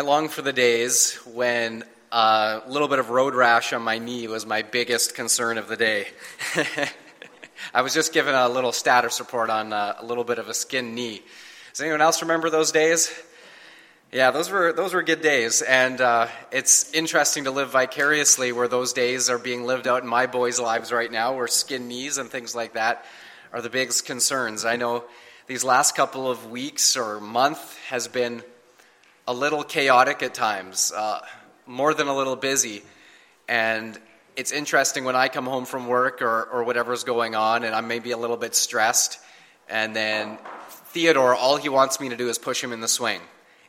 I long for the days when a little bit of road rash on my knee was my biggest concern of the day. I was just given a little status report on uh, a little bit of a skin knee. Does anyone else remember those days? Yeah, those were those were good days, and uh, it's interesting to live vicariously where those days are being lived out in my boys' lives right now, where skin knees and things like that are the biggest concerns. I know these last couple of weeks or month has been a little chaotic at times, uh, more than a little busy. And it's interesting when I come home from work or, or whatever's going on, and I'm maybe a little bit stressed, and then Theodore, all he wants me to do is push him in the swing.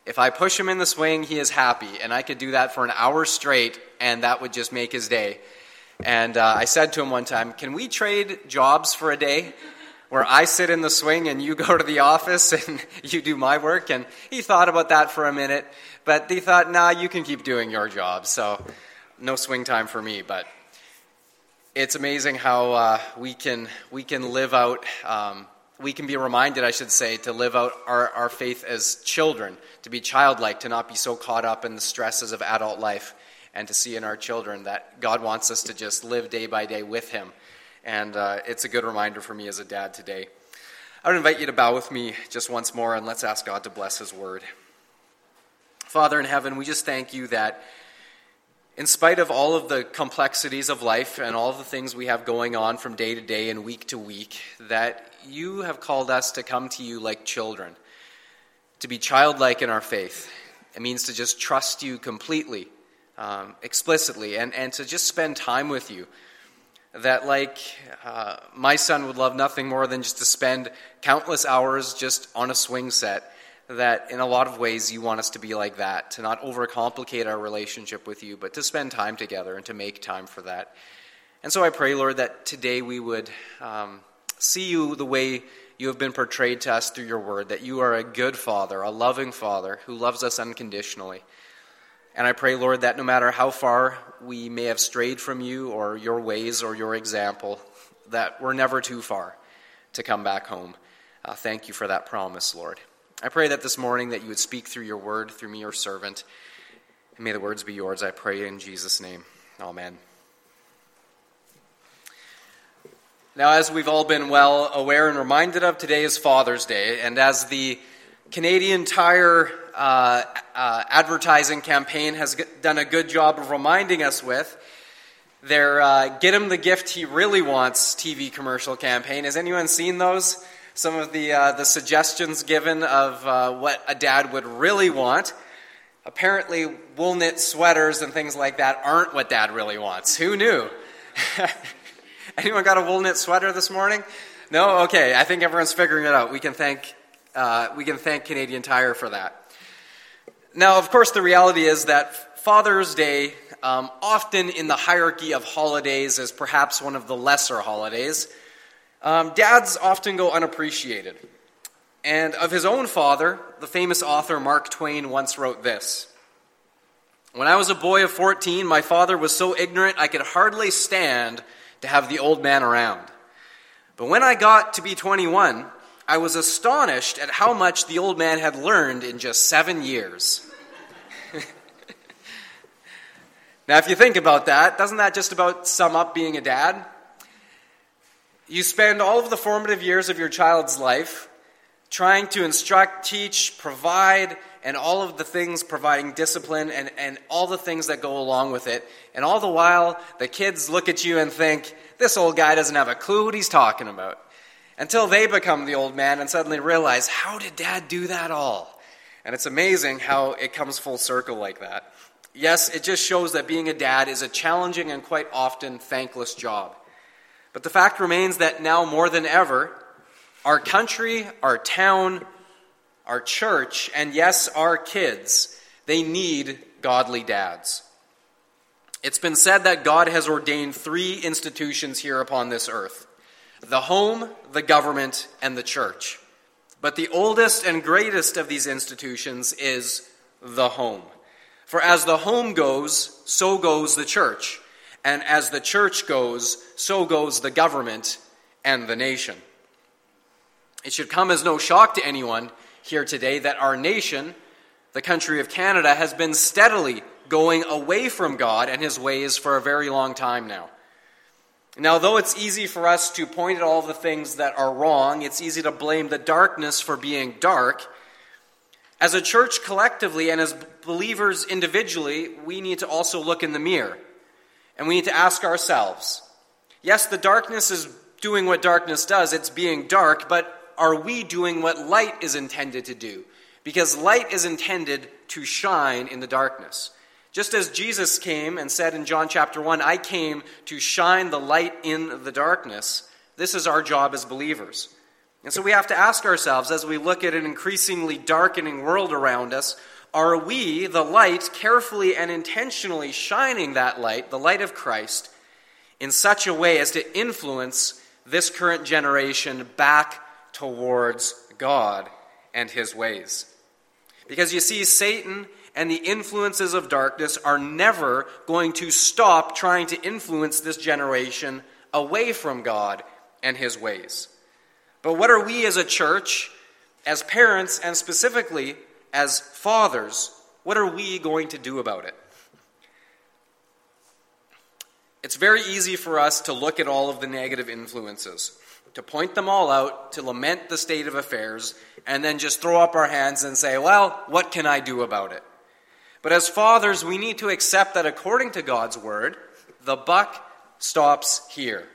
If I push him in the swing, he is happy, and I could do that for an hour straight, and that would just make his day. And uh, I said to him one time, Can we trade jobs for a day? Where I sit in the swing and you go to the office and you do my work. And he thought about that for a minute, but he thought, nah, you can keep doing your job. So no swing time for me. But it's amazing how uh, we, can, we can live out, um, we can be reminded, I should say, to live out our, our faith as children, to be childlike, to not be so caught up in the stresses of adult life, and to see in our children that God wants us to just live day by day with Him and uh, it's a good reminder for me as a dad today. I would invite you to bow with me just once more and let's ask God to bless His word. Father in heaven, we just thank you that in spite of all of the complexities of life and all of the things we have going on from day to day and week to week, that you have called us to come to you like children, to be childlike in our faith. It means to just trust you completely, um, explicitly, and, and to just spend time with you that, like uh, my son would love nothing more than just to spend countless hours just on a swing set. That in a lot of ways you want us to be like that, to not overcomplicate our relationship with you, but to spend time together and to make time for that. And so I pray, Lord, that today we would um, see you the way you have been portrayed to us through your word, that you are a good father, a loving father who loves us unconditionally. And I pray, Lord, that no matter how far we may have strayed from you or your ways or your example, that we're never too far to come back home. Uh, thank you for that promise, Lord. I pray that this morning that you would speak through your word, through me, your servant. And may the words be yours, I pray in Jesus' name. Amen. Now, as we've all been well aware and reminded of, today is Father's Day. And as the Canadian Tire uh, uh, advertising campaign has done a good job of reminding us with. Their uh, Get Him the Gift He Really Wants TV commercial campaign. Has anyone seen those? Some of the, uh, the suggestions given of uh, what a dad would really want. Apparently, wool knit sweaters and things like that aren't what dad really wants. Who knew? anyone got a wool knit sweater this morning? No? Okay, I think everyone's figuring it out. We can thank, uh, we can thank Canadian Tire for that. Now, of course, the reality is that Father's Day, um, often in the hierarchy of holidays, is perhaps one of the lesser holidays. Um, dads often go unappreciated. And of his own father, the famous author Mark Twain once wrote this When I was a boy of 14, my father was so ignorant I could hardly stand to have the old man around. But when I got to be 21, I was astonished at how much the old man had learned in just seven years. now, if you think about that, doesn't that just about sum up being a dad? You spend all of the formative years of your child's life trying to instruct, teach, provide, and all of the things providing discipline and, and all the things that go along with it. And all the while, the kids look at you and think, this old guy doesn't have a clue what he's talking about until they become the old man and suddenly realize, how did dad do that all? And it's amazing how it comes full circle like that. Yes, it just shows that being a dad is a challenging and quite often thankless job. But the fact remains that now more than ever, our country, our town, our church, and yes, our kids, they need godly dads. It's been said that God has ordained three institutions here upon this earth the home, the government, and the church. But the oldest and greatest of these institutions is the home. For as the home goes, so goes the church. And as the church goes, so goes the government and the nation. It should come as no shock to anyone here today that our nation, The country of Canada has been steadily going away from God and his ways for a very long time now. Now, though it's easy for us to point at all the things that are wrong, it's easy to blame the darkness for being dark. As a church collectively and as believers individually, we need to also look in the mirror. And we need to ask ourselves yes, the darkness is doing what darkness does, it's being dark, but are we doing what light is intended to do? Because light is intended to shine in the darkness. Just as Jesus came and said in John chapter 1, I came to shine the light in the darkness, this is our job as believers. And so we have to ask ourselves as we look at an increasingly darkening world around us, are we, the light, carefully and intentionally shining that light, the light of Christ, in such a way as to influence this current generation back towards God and his ways? Because you see, Satan and the influences of darkness are never going to stop trying to influence this generation away from God and his ways. But what are we as a church, as parents, and specifically as fathers, what are we going to do about it? It's very easy for us to look at all of the negative influences, to point them all out, to lament the state of affairs, and then just throw up our hands and say, well, what can I do about it? But as fathers, we need to accept that according to God's word, the buck stops here.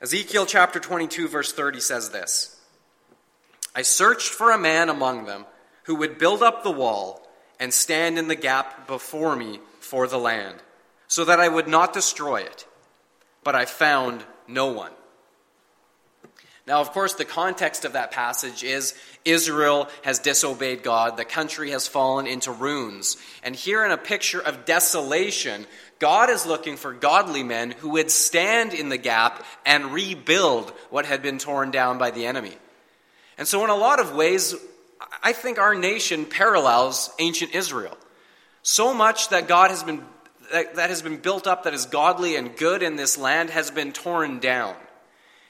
Ezekiel chapter 22, verse 30 says this I searched for a man among them who would build up the wall and stand in the gap before me for the land, so that I would not destroy it. But I found no one. Now, of course, the context of that passage is Israel has disobeyed God, the country has fallen into ruins. And here, in a picture of desolation, God is looking for godly men who would stand in the gap and rebuild what had been torn down by the enemy. And so, in a lot of ways, I think our nation parallels ancient Israel. So much that God has been that, has been built up that is godly and good in this land has been torn down.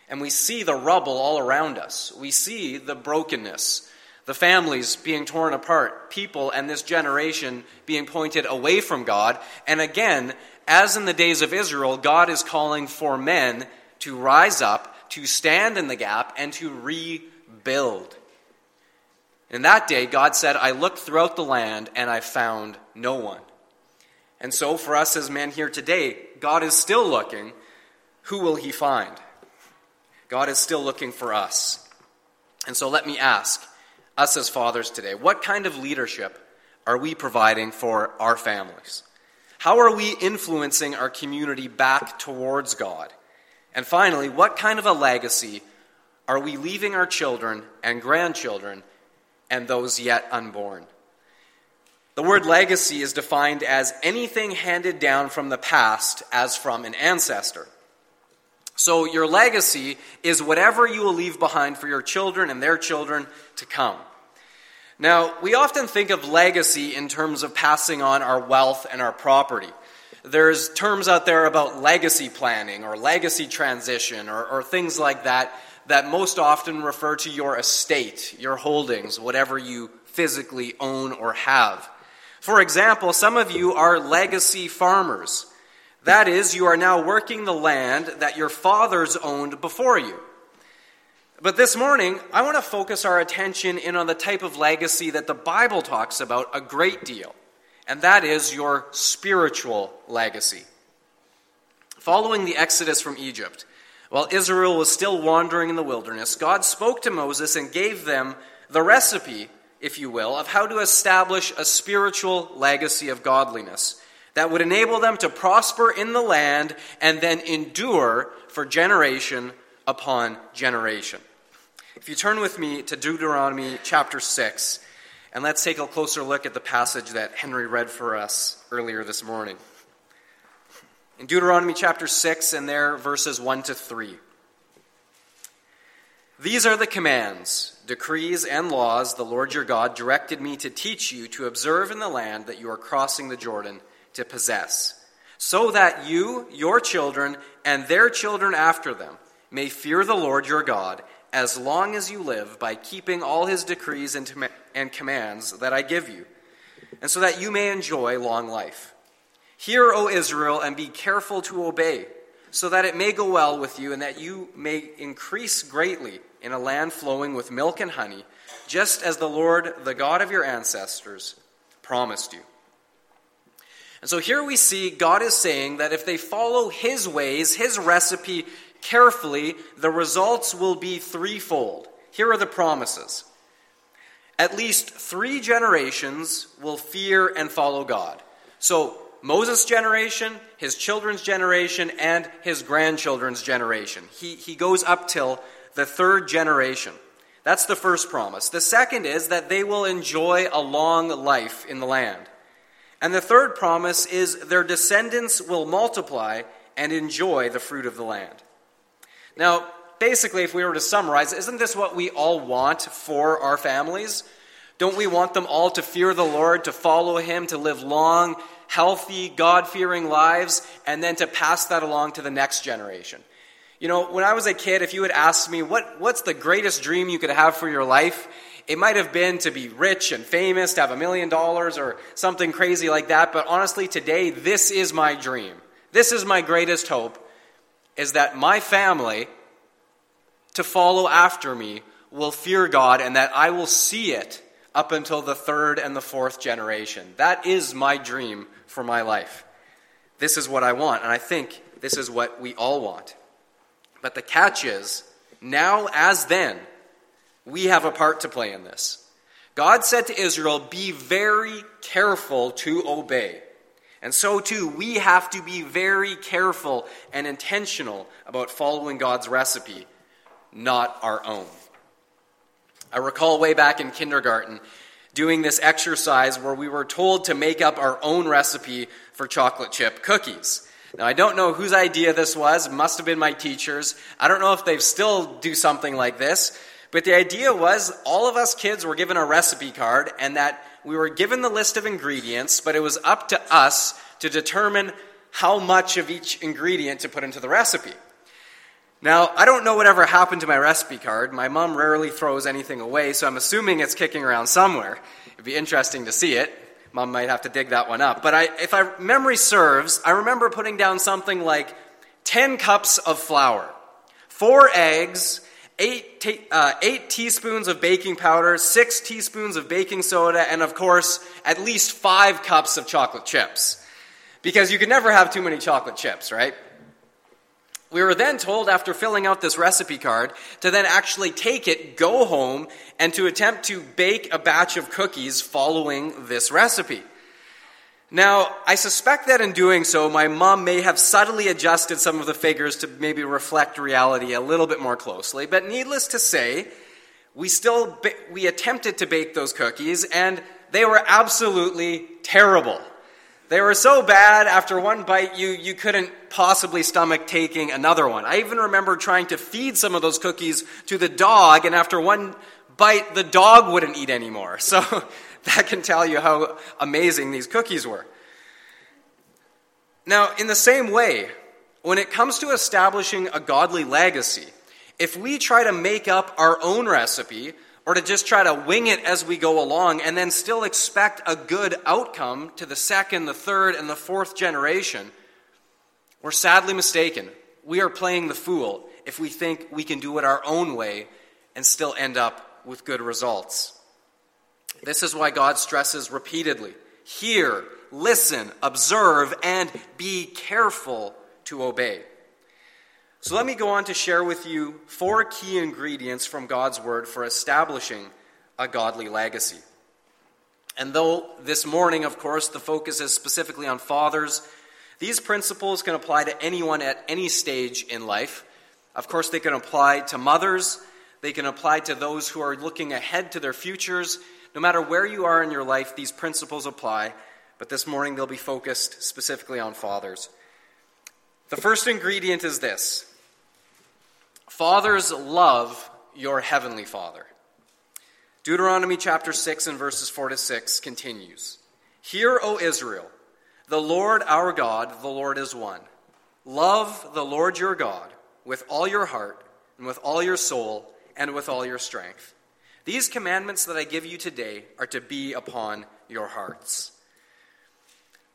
And we see the rubble all around us. We see the brokenness, the families being torn apart, people and this generation being pointed away from God. And again, as in the days of Israel, God is calling for men to rise up, to stand in the gap, and to rebuild. In that day, God said, I looked throughout the land and I found no one. And so, for us as men here today, God is still looking. Who will he find? God is still looking for us. And so let me ask us as fathers today what kind of leadership are we providing for our families? How are we influencing our community back towards God? And finally, what kind of a legacy are we leaving our children and grandchildren and those yet unborn? The word legacy is defined as anything handed down from the past as from an ancestor. So, your legacy is whatever you will leave behind for your children and their children to come. Now, we often think of legacy in terms of passing on our wealth and our property. There's terms out there about legacy planning or legacy transition or, or things like that that most often refer to your estate, your holdings, whatever you physically own or have. For example, some of you are legacy farmers. That is, you are now working the land that your fathers owned before you. But this morning, I want to focus our attention in on the type of legacy that the Bible talks about a great deal, and that is your spiritual legacy. Following the exodus from Egypt, while Israel was still wandering in the wilderness, God spoke to Moses and gave them the recipe, if you will, of how to establish a spiritual legacy of godliness that would enable them to prosper in the land and then endure for generation upon generation. If you turn with me to Deuteronomy chapter 6, and let's take a closer look at the passage that Henry read for us earlier this morning. In Deuteronomy chapter 6, and there, verses 1 to 3. These are the commands, decrees, and laws the Lord your God directed me to teach you to observe in the land that you are crossing the Jordan to possess, so that you, your children, and their children after them may fear the Lord your God as long as you live by keeping all his decrees and, and commands that I give you, and so that you may enjoy long life. Hear, O Israel, and be careful to obey, so that it may go well with you, and that you may increase greatly in a land flowing with milk and honey, just as the Lord, the God of your ancestors, promised you. And so here we see God is saying that if they follow His ways, His recipe carefully, the results will be threefold. Here are the promises. At least three generations will fear and follow God. So, Moses' generation, his children's generation, and his grandchildren's generation. He, he goes up till the third generation. That's the first promise. The second is that they will enjoy a long life in the land. And the third promise is their descendants will multiply and enjoy the fruit of the land. Now, basically, if we were to summarize, isn't this what we all want for our families? Don't we want them all to fear the Lord, to follow Him, to live long, healthy, God fearing lives, and then to pass that along to the next generation? You know, when I was a kid, if you had asked me, what, what's the greatest dream you could have for your life? It might have been to be rich and famous, to have a million dollars or something crazy like that. But honestly, today, this is my dream. This is my greatest hope is that my family to follow after me will fear God and that I will see it up until the third and the fourth generation. That is my dream for my life. This is what I want, and I think this is what we all want. But the catch is, now as then, we have a part to play in this. God said to Israel, Be very careful to obey. And so, too, we have to be very careful and intentional about following God's recipe, not our own. I recall way back in kindergarten doing this exercise where we were told to make up our own recipe for chocolate chip cookies. Now, I don't know whose idea this was. It must have been my teacher's. I don't know if they still do something like this. But the idea was all of us kids were given a recipe card and that we were given the list of ingredients, but it was up to us to determine how much of each ingredient to put into the recipe. Now, I don't know whatever happened to my recipe card. My mom rarely throws anything away, so I'm assuming it's kicking around somewhere. It'd be interesting to see it. Mom might have to dig that one up. But I, if I, memory serves, I remember putting down something like 10 cups of flour, four eggs, eight, ta- uh, eight teaspoons of baking powder, six teaspoons of baking soda, and of course, at least five cups of chocolate chips. Because you can never have too many chocolate chips, right? We were then told after filling out this recipe card to then actually take it, go home, and to attempt to bake a batch of cookies following this recipe. Now, I suspect that in doing so, my mom may have subtly adjusted some of the figures to maybe reflect reality a little bit more closely. But needless to say, we still we attempted to bake those cookies, and they were absolutely terrible. They were so bad, after one bite, you, you couldn't possibly stomach taking another one. I even remember trying to feed some of those cookies to the dog, and after one bite, the dog wouldn't eat anymore. So that can tell you how amazing these cookies were. Now, in the same way, when it comes to establishing a godly legacy, if we try to make up our own recipe, or to just try to wing it as we go along and then still expect a good outcome to the second, the third, and the fourth generation, we're sadly mistaken. We are playing the fool if we think we can do it our own way and still end up with good results. This is why God stresses repeatedly hear, listen, observe, and be careful to obey. So let me go on to share with you four key ingredients from God's Word for establishing a godly legacy. And though this morning, of course, the focus is specifically on fathers, these principles can apply to anyone at any stage in life. Of course, they can apply to mothers, they can apply to those who are looking ahead to their futures. No matter where you are in your life, these principles apply, but this morning they'll be focused specifically on fathers. The first ingredient is this Fathers, love your heavenly Father. Deuteronomy chapter 6 and verses 4 to 6 continues Hear, O Israel, the Lord our God, the Lord is one. Love the Lord your God with all your heart, and with all your soul, and with all your strength. These commandments that I give you today are to be upon your hearts.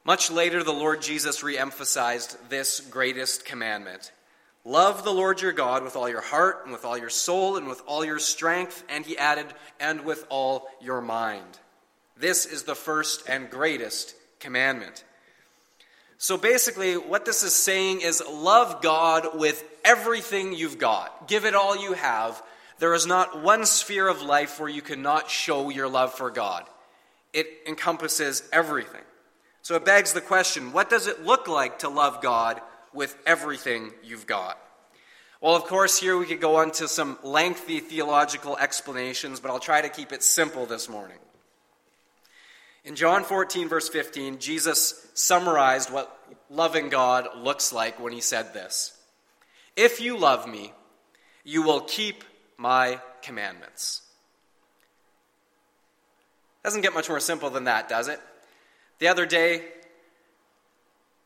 Much later, the Lord Jesus re emphasized this greatest commandment Love the Lord your God with all your heart, and with all your soul, and with all your strength. And he added, and with all your mind. This is the first and greatest commandment. So basically, what this is saying is love God with everything you've got. Give it all you have there is not one sphere of life where you cannot show your love for God. It encompasses everything. So it begs the question what does it look like to love God with everything you've got? Well, of course, here we could go on to some lengthy theological explanations, but I'll try to keep it simple this morning. In John 14, verse 15, Jesus summarized what loving God looks like when he said this If you love me, you will keep my commandments. Doesn't get much more simple than that, does it? The other day,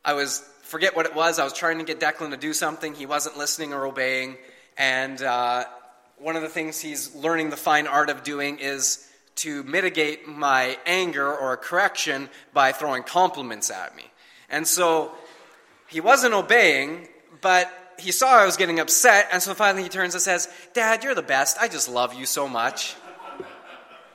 I was, forget what it was, I was trying to get Declan to do something. He wasn't listening or obeying. And uh, one of the things he's learning the fine art of doing is to mitigate my anger or correction by throwing compliments at me. And so he wasn't obeying, but he saw I was getting upset, and so finally he turns and says, Dad, you're the best. I just love you so much.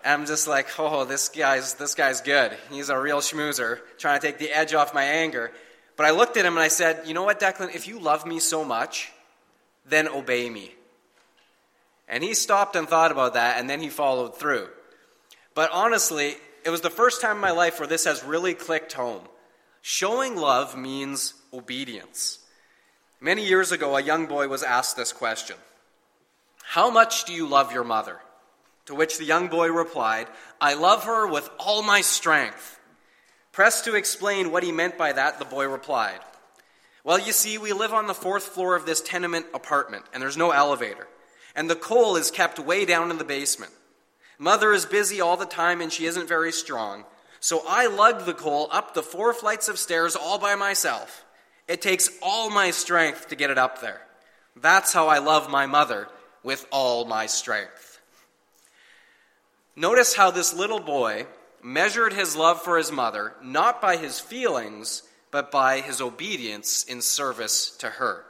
And I'm just like, oh, this guy's, this guy's good. He's a real schmoozer, trying to take the edge off my anger. But I looked at him and I said, you know what, Declan, if you love me so much, then obey me. And he stopped and thought about that, and then he followed through. But honestly, it was the first time in my life where this has really clicked home. Showing love means obedience. Many years ago, a young boy was asked this question How much do you love your mother? To which the young boy replied, I love her with all my strength. Pressed to explain what he meant by that, the boy replied, Well, you see, we live on the fourth floor of this tenement apartment, and there's no elevator, and the coal is kept way down in the basement. Mother is busy all the time, and she isn't very strong, so I lug the coal up the four flights of stairs all by myself. It takes all my strength to get it up there. That's how I love my mother with all my strength. Notice how this little boy measured his love for his mother not by his feelings, but by his obedience in service to her.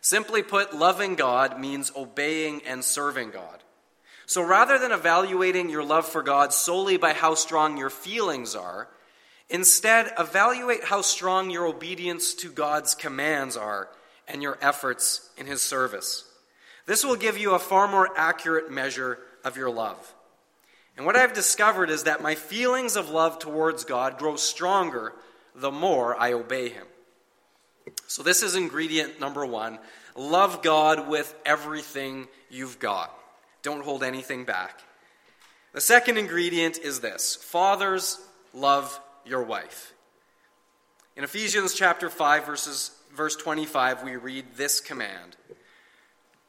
Simply put, loving God means obeying and serving God. So rather than evaluating your love for God solely by how strong your feelings are, Instead, evaluate how strong your obedience to God's commands are and your efforts in His service. This will give you a far more accurate measure of your love. And what I've discovered is that my feelings of love towards God grow stronger the more I obey Him. So, this is ingredient number one love God with everything you've got. Don't hold anything back. The second ingredient is this Fathers, love your wife. In Ephesians chapter 5 verses verse 25 we read this command.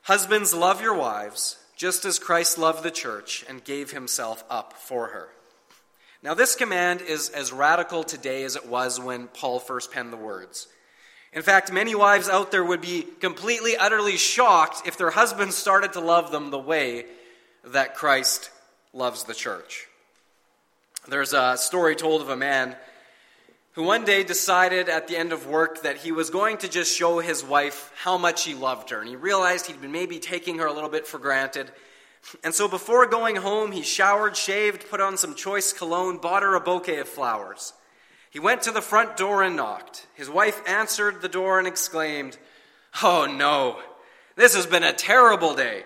Husbands love your wives just as Christ loved the church and gave himself up for her. Now this command is as radical today as it was when Paul first penned the words. In fact, many wives out there would be completely, utterly shocked if their husbands started to love them the way that Christ loves the church. There's a story told of a man who one day decided at the end of work that he was going to just show his wife how much he loved her. And he realized he'd been maybe taking her a little bit for granted. And so before going home, he showered, shaved, put on some choice cologne, bought her a bouquet of flowers. He went to the front door and knocked. His wife answered the door and exclaimed, Oh no, this has been a terrible day.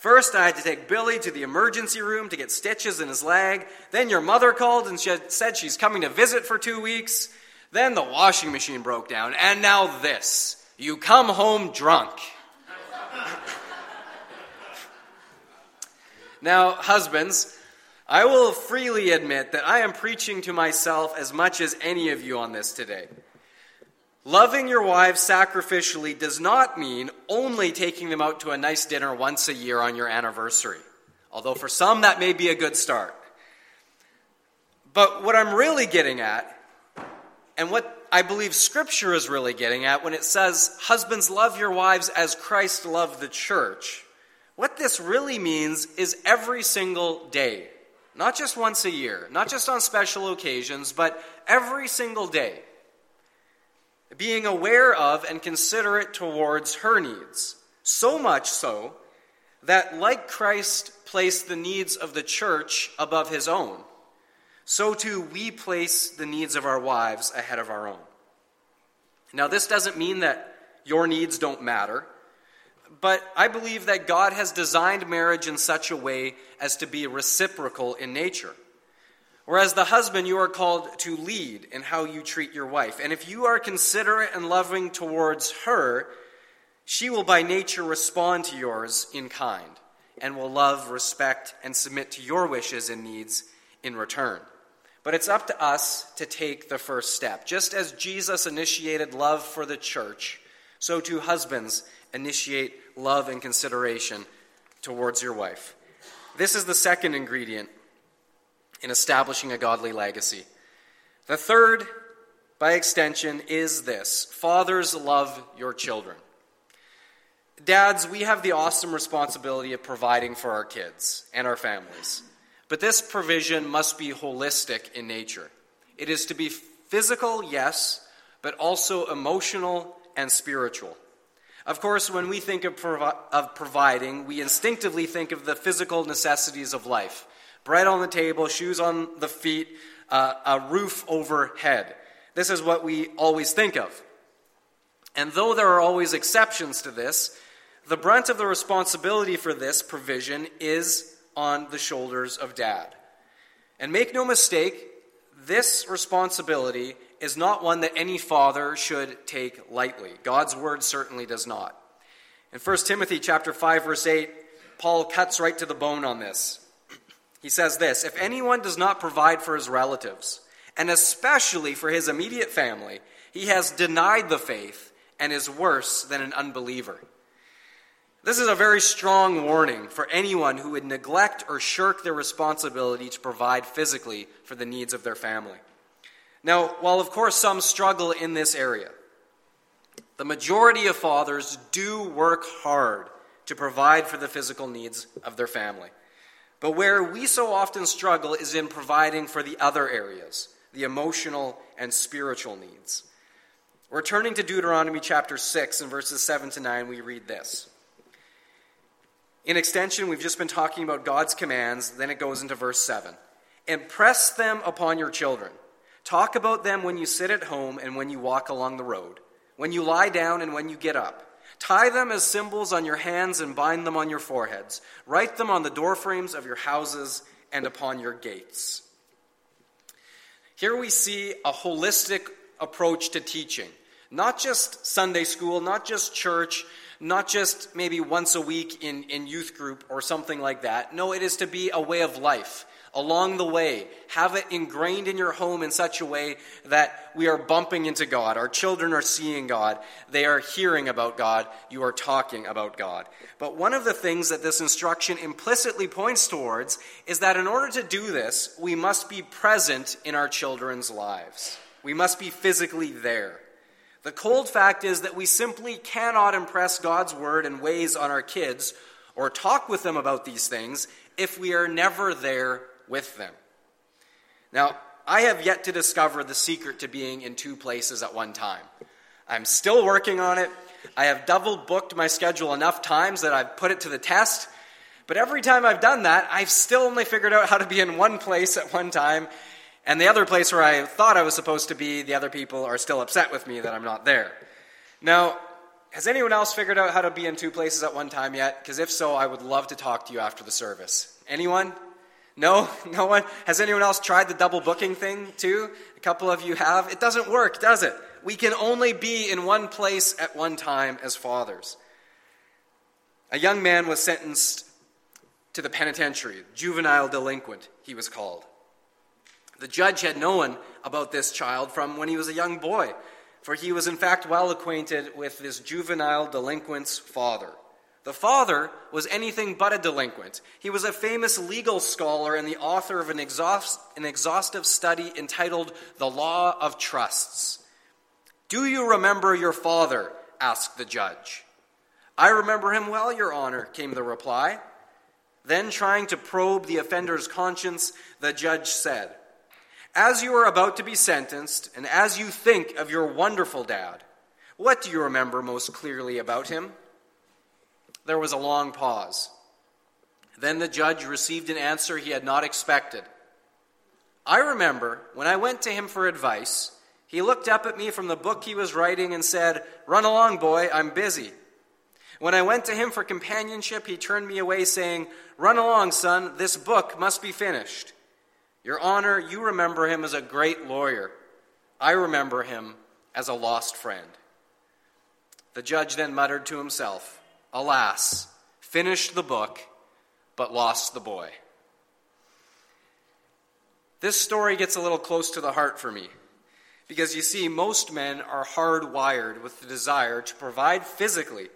First, I had to take Billy to the emergency room to get stitches in his leg. Then your mother called and she said she's coming to visit for two weeks. Then the washing machine broke down. And now this. You come home drunk. now, husbands, I will freely admit that I am preaching to myself as much as any of you on this today. Loving your wives sacrificially does not mean only taking them out to a nice dinner once a year on your anniversary, although for some that may be a good start. But what I'm really getting at, and what I believe Scripture is really getting at when it says, Husbands, love your wives as Christ loved the church, What this really means is every single day, not just once a year, not just on special occasions, but every single day. Being aware of and considerate towards her needs. So much so that, like Christ placed the needs of the church above his own, so too we place the needs of our wives ahead of our own. Now, this doesn't mean that your needs don't matter, but I believe that God has designed marriage in such a way as to be reciprocal in nature. Whereas the husband, you are called to lead in how you treat your wife. And if you are considerate and loving towards her, she will by nature respond to yours in kind and will love, respect, and submit to your wishes and needs in return. But it's up to us to take the first step. Just as Jesus initiated love for the church, so too husbands initiate love and consideration towards your wife. This is the second ingredient in establishing a godly legacy. The third, by extension, is this Fathers, love your children. Dads, we have the awesome responsibility of providing for our kids and our families. But this provision must be holistic in nature. It is to be physical, yes, but also emotional and spiritual. Of course, when we think of, provi- of, providing, we instinctively think of the physical necessities of life bread on the table, shoes on the feet, uh, a roof overhead. This is what we always think of. And though there are always exceptions to this, the brunt of the responsibility for this provision is on the shoulders of dad. And make no mistake, this responsibility is not one that any father should take lightly. God's word certainly does not. In 1 Timothy chapter 5 verse 8, Paul cuts right to the bone on this. He says this, if anyone does not provide for his relatives, and especially for his immediate family, he has denied the faith and is worse than an unbeliever. This is a very strong warning for anyone who would neglect or shirk their responsibility to provide physically for the needs of their family. Now, while of course some struggle in this area, the majority of fathers do work hard to provide for the physical needs of their family. But where we so often struggle is in providing for the other areas, the emotional and spiritual needs. Returning to Deuteronomy chapter 6 and verses 7 to 9, we read this. In extension, we've just been talking about God's commands, then it goes into verse 7. Impress them upon your children. Talk about them when you sit at home and when you walk along the road, when you lie down and when you get up. Tie them as symbols on your hands and bind them on your foreheads. Write them on the doorframes of your houses and upon your gates. Here we see a holistic approach to teaching. Not just Sunday school, not just church, not just maybe once a week in, in youth group or something like that. No, it is to be a way of life along the way. Have it ingrained in your home in such a way that we are bumping into God. Our children are seeing God. They are hearing about God. You are talking about God. But one of the things that this instruction implicitly points towards is that in order to do this, we must be present in our children's lives. We must be physically there. The cold fact is that we simply cannot impress God's word and ways on our kids or talk with them about these things if we are never there with them. Now, I have yet to discover the secret to being in two places at one time. I'm still working on it. I have double booked my schedule enough times that I've put it to the test. But every time I've done that, I've still only figured out how to be in one place at one time and the other place where I thought I was supposed to be, the other people are still upset with me that I'm not there. Now, has anyone else figured out how to be in two places at one time yet? Because if so, I would love to talk to you after the service. Anyone? No? No one? Has anyone else tried the double booking thing too? A couple of you have. It doesn't work, does it? We can only be in one place at one time as fathers. A young man was sentenced to the penitentiary, juvenile delinquent, he was called. The judge had known about this child from when he was a young boy, for he was in fact well acquainted with this juvenile delinquent's father. The father was anything but a delinquent. He was a famous legal scholar and the author of an, exhaust, an exhaustive study entitled The Law of Trusts. Do you remember your father? asked the judge. I remember him well, Your Honor, came the reply. Then, trying to probe the offender's conscience, the judge said, As you are about to be sentenced, and as you think of your wonderful dad, what do you remember most clearly about him? There was a long pause. Then the judge received an answer he had not expected. I remember when I went to him for advice, he looked up at me from the book he was writing and said, Run along, boy, I'm busy. When I went to him for companionship, he turned me away, saying, Run along, son, this book must be finished. Your Honor, you remember him as a great lawyer. I remember him as a lost friend. The judge then muttered to himself, Alas, finished the book, but lost the boy. This story gets a little close to the heart for me. Because you see, most men are hardwired with the desire to provide physically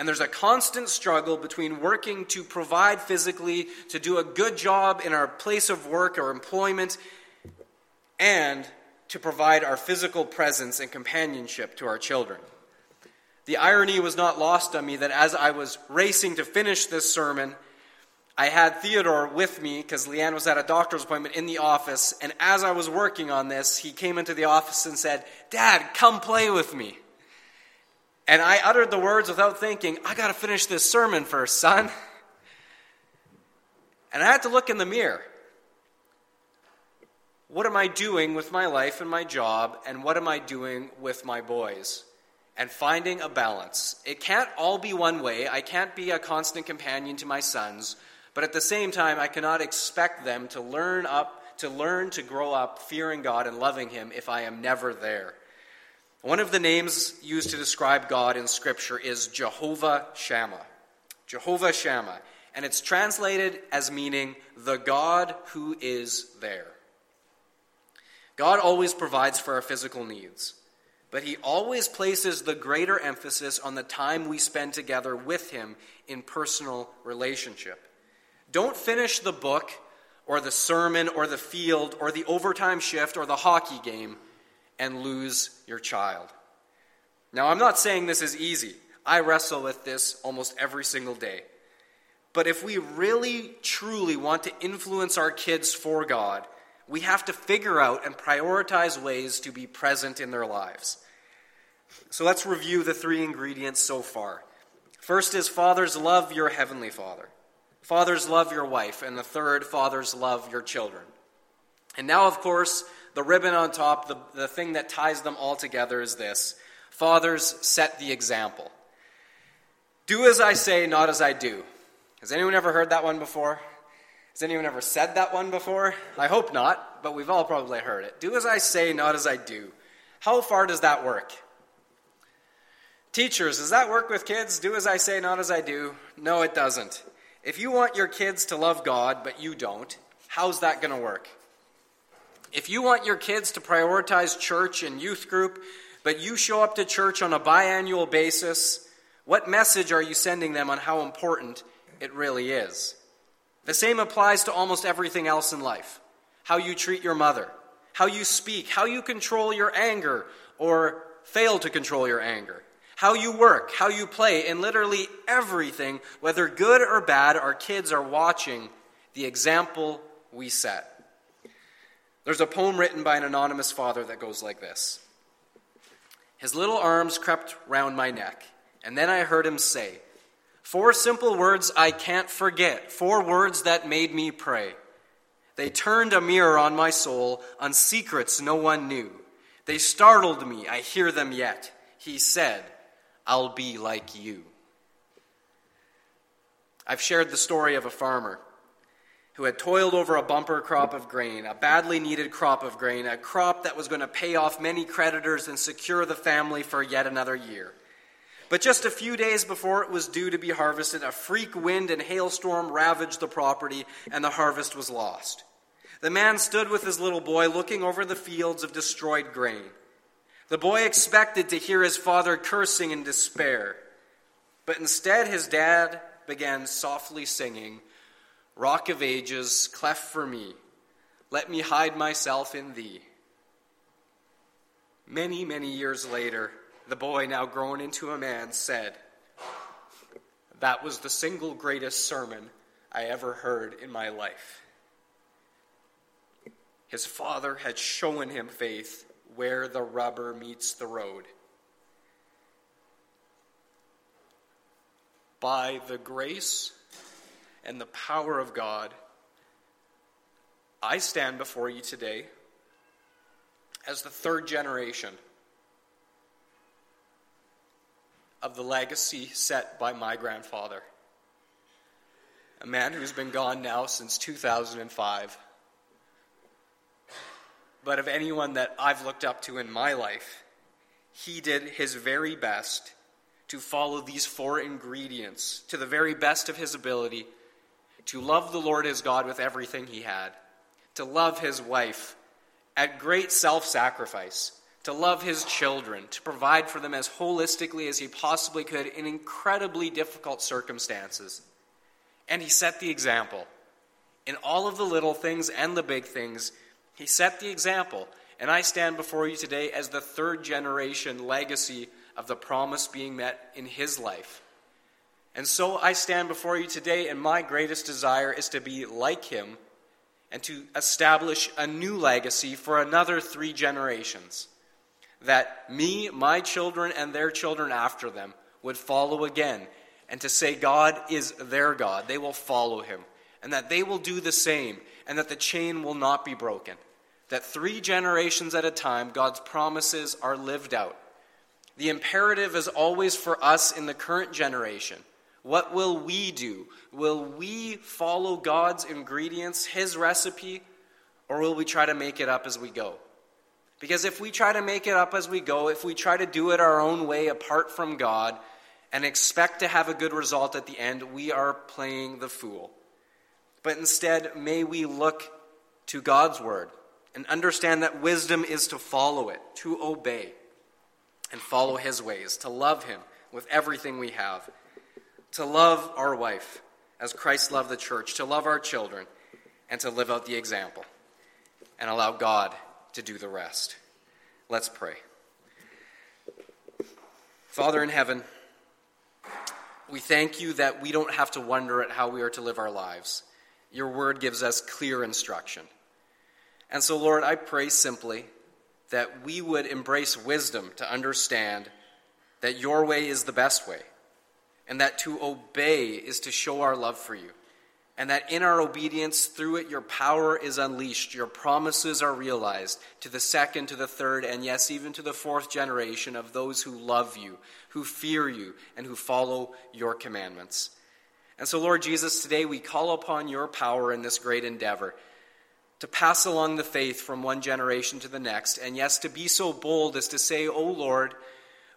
and there's a constant struggle between working to provide physically, to do a good job in our place of work or employment, and to provide our physical presence and companionship to our children. The irony was not lost on me that as I was racing to finish this sermon, I had Theodore with me because Leanne was at a doctor's appointment in the office. And as I was working on this, he came into the office and said, Dad, come play with me. And I uttered the words without thinking, I got to finish this sermon first, son. And I had to look in the mirror. What am I doing with my life and my job, and what am I doing with my boys? And finding a balance. It can't all be one way. I can't be a constant companion to my sons, but at the same time, I cannot expect them to learn up, to learn to grow up fearing God and loving Him if I am never there. One of the names used to describe God in Scripture is Jehovah Shammah. Jehovah Shammah. And it's translated as meaning the God who is there. God always provides for our physical needs, but He always places the greater emphasis on the time we spend together with Him in personal relationship. Don't finish the book or the sermon or the field or the overtime shift or the hockey game and lose your child. Now, I'm not saying this is easy. I wrestle with this almost every single day. But if we really, truly want to influence our kids for God, we have to figure out and prioritize ways to be present in their lives. So let's review the three ingredients so far. First is fathers love your heavenly father. Fathers love your wife. And the third, fathers love your children. And now, of course, the ribbon on top, the, the thing that ties them all together is this Fathers, set the example. Do as I say, not as I do. Has anyone ever heard that one before? Has anyone ever said that one before? I hope not, but we've all probably heard it. Do as I say, not as I do. How far does that work? Teachers, does that work with kids? Do as I say, not as I do? No, it doesn't. If you want your kids to love God, but you don't, how's that going to work? If you want your kids to prioritize church and youth group, but you show up to church on a biannual basis, what message are you sending them on how important it really is? The same applies to almost everything else in life how you treat your mother, how you speak, how you control your anger or fail to control your anger, how you work, how you play, and literally everything, whether good or bad, our kids are watching the example we set. There's a poem written by an anonymous father that goes like this His little arms crept round my neck, and then I heard him say, Four simple words I can't forget, four words that made me pray. They turned a mirror on my soul, on secrets no one knew. They startled me, I hear them yet. He said, I'll be like you. I've shared the story of a farmer who had toiled over a bumper crop of grain, a badly needed crop of grain, a crop that was going to pay off many creditors and secure the family for yet another year. But just a few days before it was due to be harvested, a freak wind and hailstorm ravaged the property, and the harvest was lost. The man stood with his little boy looking over the fields of destroyed grain. The boy expected to hear his father cursing in despair, but instead his dad began softly singing Rock of ages, cleft for me, let me hide myself in thee. Many, many years later, the boy, now grown into a man, said, that was the single greatest sermon I ever heard in my life. His father had shown him faith where the rubber meets the road. By the grace and the power of God, I stand before you today as the third generation of the legacy set by my grandfather, a man who's been gone now since 2005. But of anyone that I've looked up to in my life, he did his very best to follow these four ingredients to the very best of his ability to love the Lord his God with everything he had, to love his wife at great self sacrifice, to love his children, to provide for them as holistically as he possibly could in incredibly difficult circumstances. And he set the example. In all of the little things and the big things, he set the example. And I stand before you today as the third generation legacy of the promise being met in his life. And so I stand before you today, and my greatest desire is to be like him and to establish a new legacy for another three generations. That me, my children, and their children after them would follow again, and to say God is their God. They will follow him, and that they will do the same, and that the chain will not be broken. That three generations at a time, God's promises are lived out. The imperative is always for us in the current generation what will we do? Will we follow God's ingredients, His recipe, or will we try to make it up as we go? Because if we try to make it up as we go, if we try to do it our own way apart from God and expect to have a good result at the end, we are playing the fool. But instead, may we look to God's word and understand that wisdom is to follow it, to obey, and follow His ways, to love Him with everything we have to love our wife as Christ loved the church, to love our children, and to live out the example, and allow God to do the rest. Let's pray. Father in heaven, we thank you that we don't have to wonder at how we are to live our lives. Your word gives us clear instruction. And so, Lord, I pray simply that we would embrace wisdom to understand that your way is the best way and that to obey is to show our love for you. And that in our obedience, through it, your power is unleashed, your promises are realized to the second, to the third, and yes, even to the fourth generation of those who love you, who fear you, and who follow your commandments. And so, Lord Jesus, today we call upon your power in this great endeavor to pass along the faith from one generation to the next, and yes, to be so bold as to say, O oh Lord,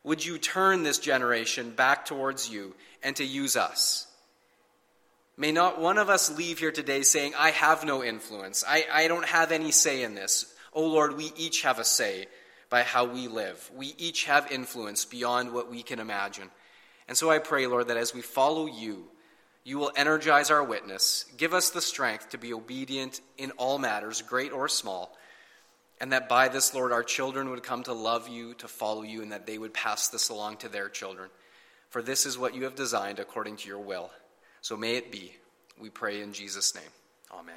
would you turn this generation back towards you and to use us? May not one of us leave here today saying, I have no influence. I, I don't have any say in this. Oh Lord, we each have a say by how we live. We each have influence beyond what we can imagine. And so I pray, Lord, that as we follow you, you will energize our witness. Give us the strength to be obedient in all matters, great or small and that by this, Lord, our children would come to love you, to follow you, and that they would pass this along to their children. For this is what you have designed according to your will. So may it be. We pray in Jesus' name. Amen.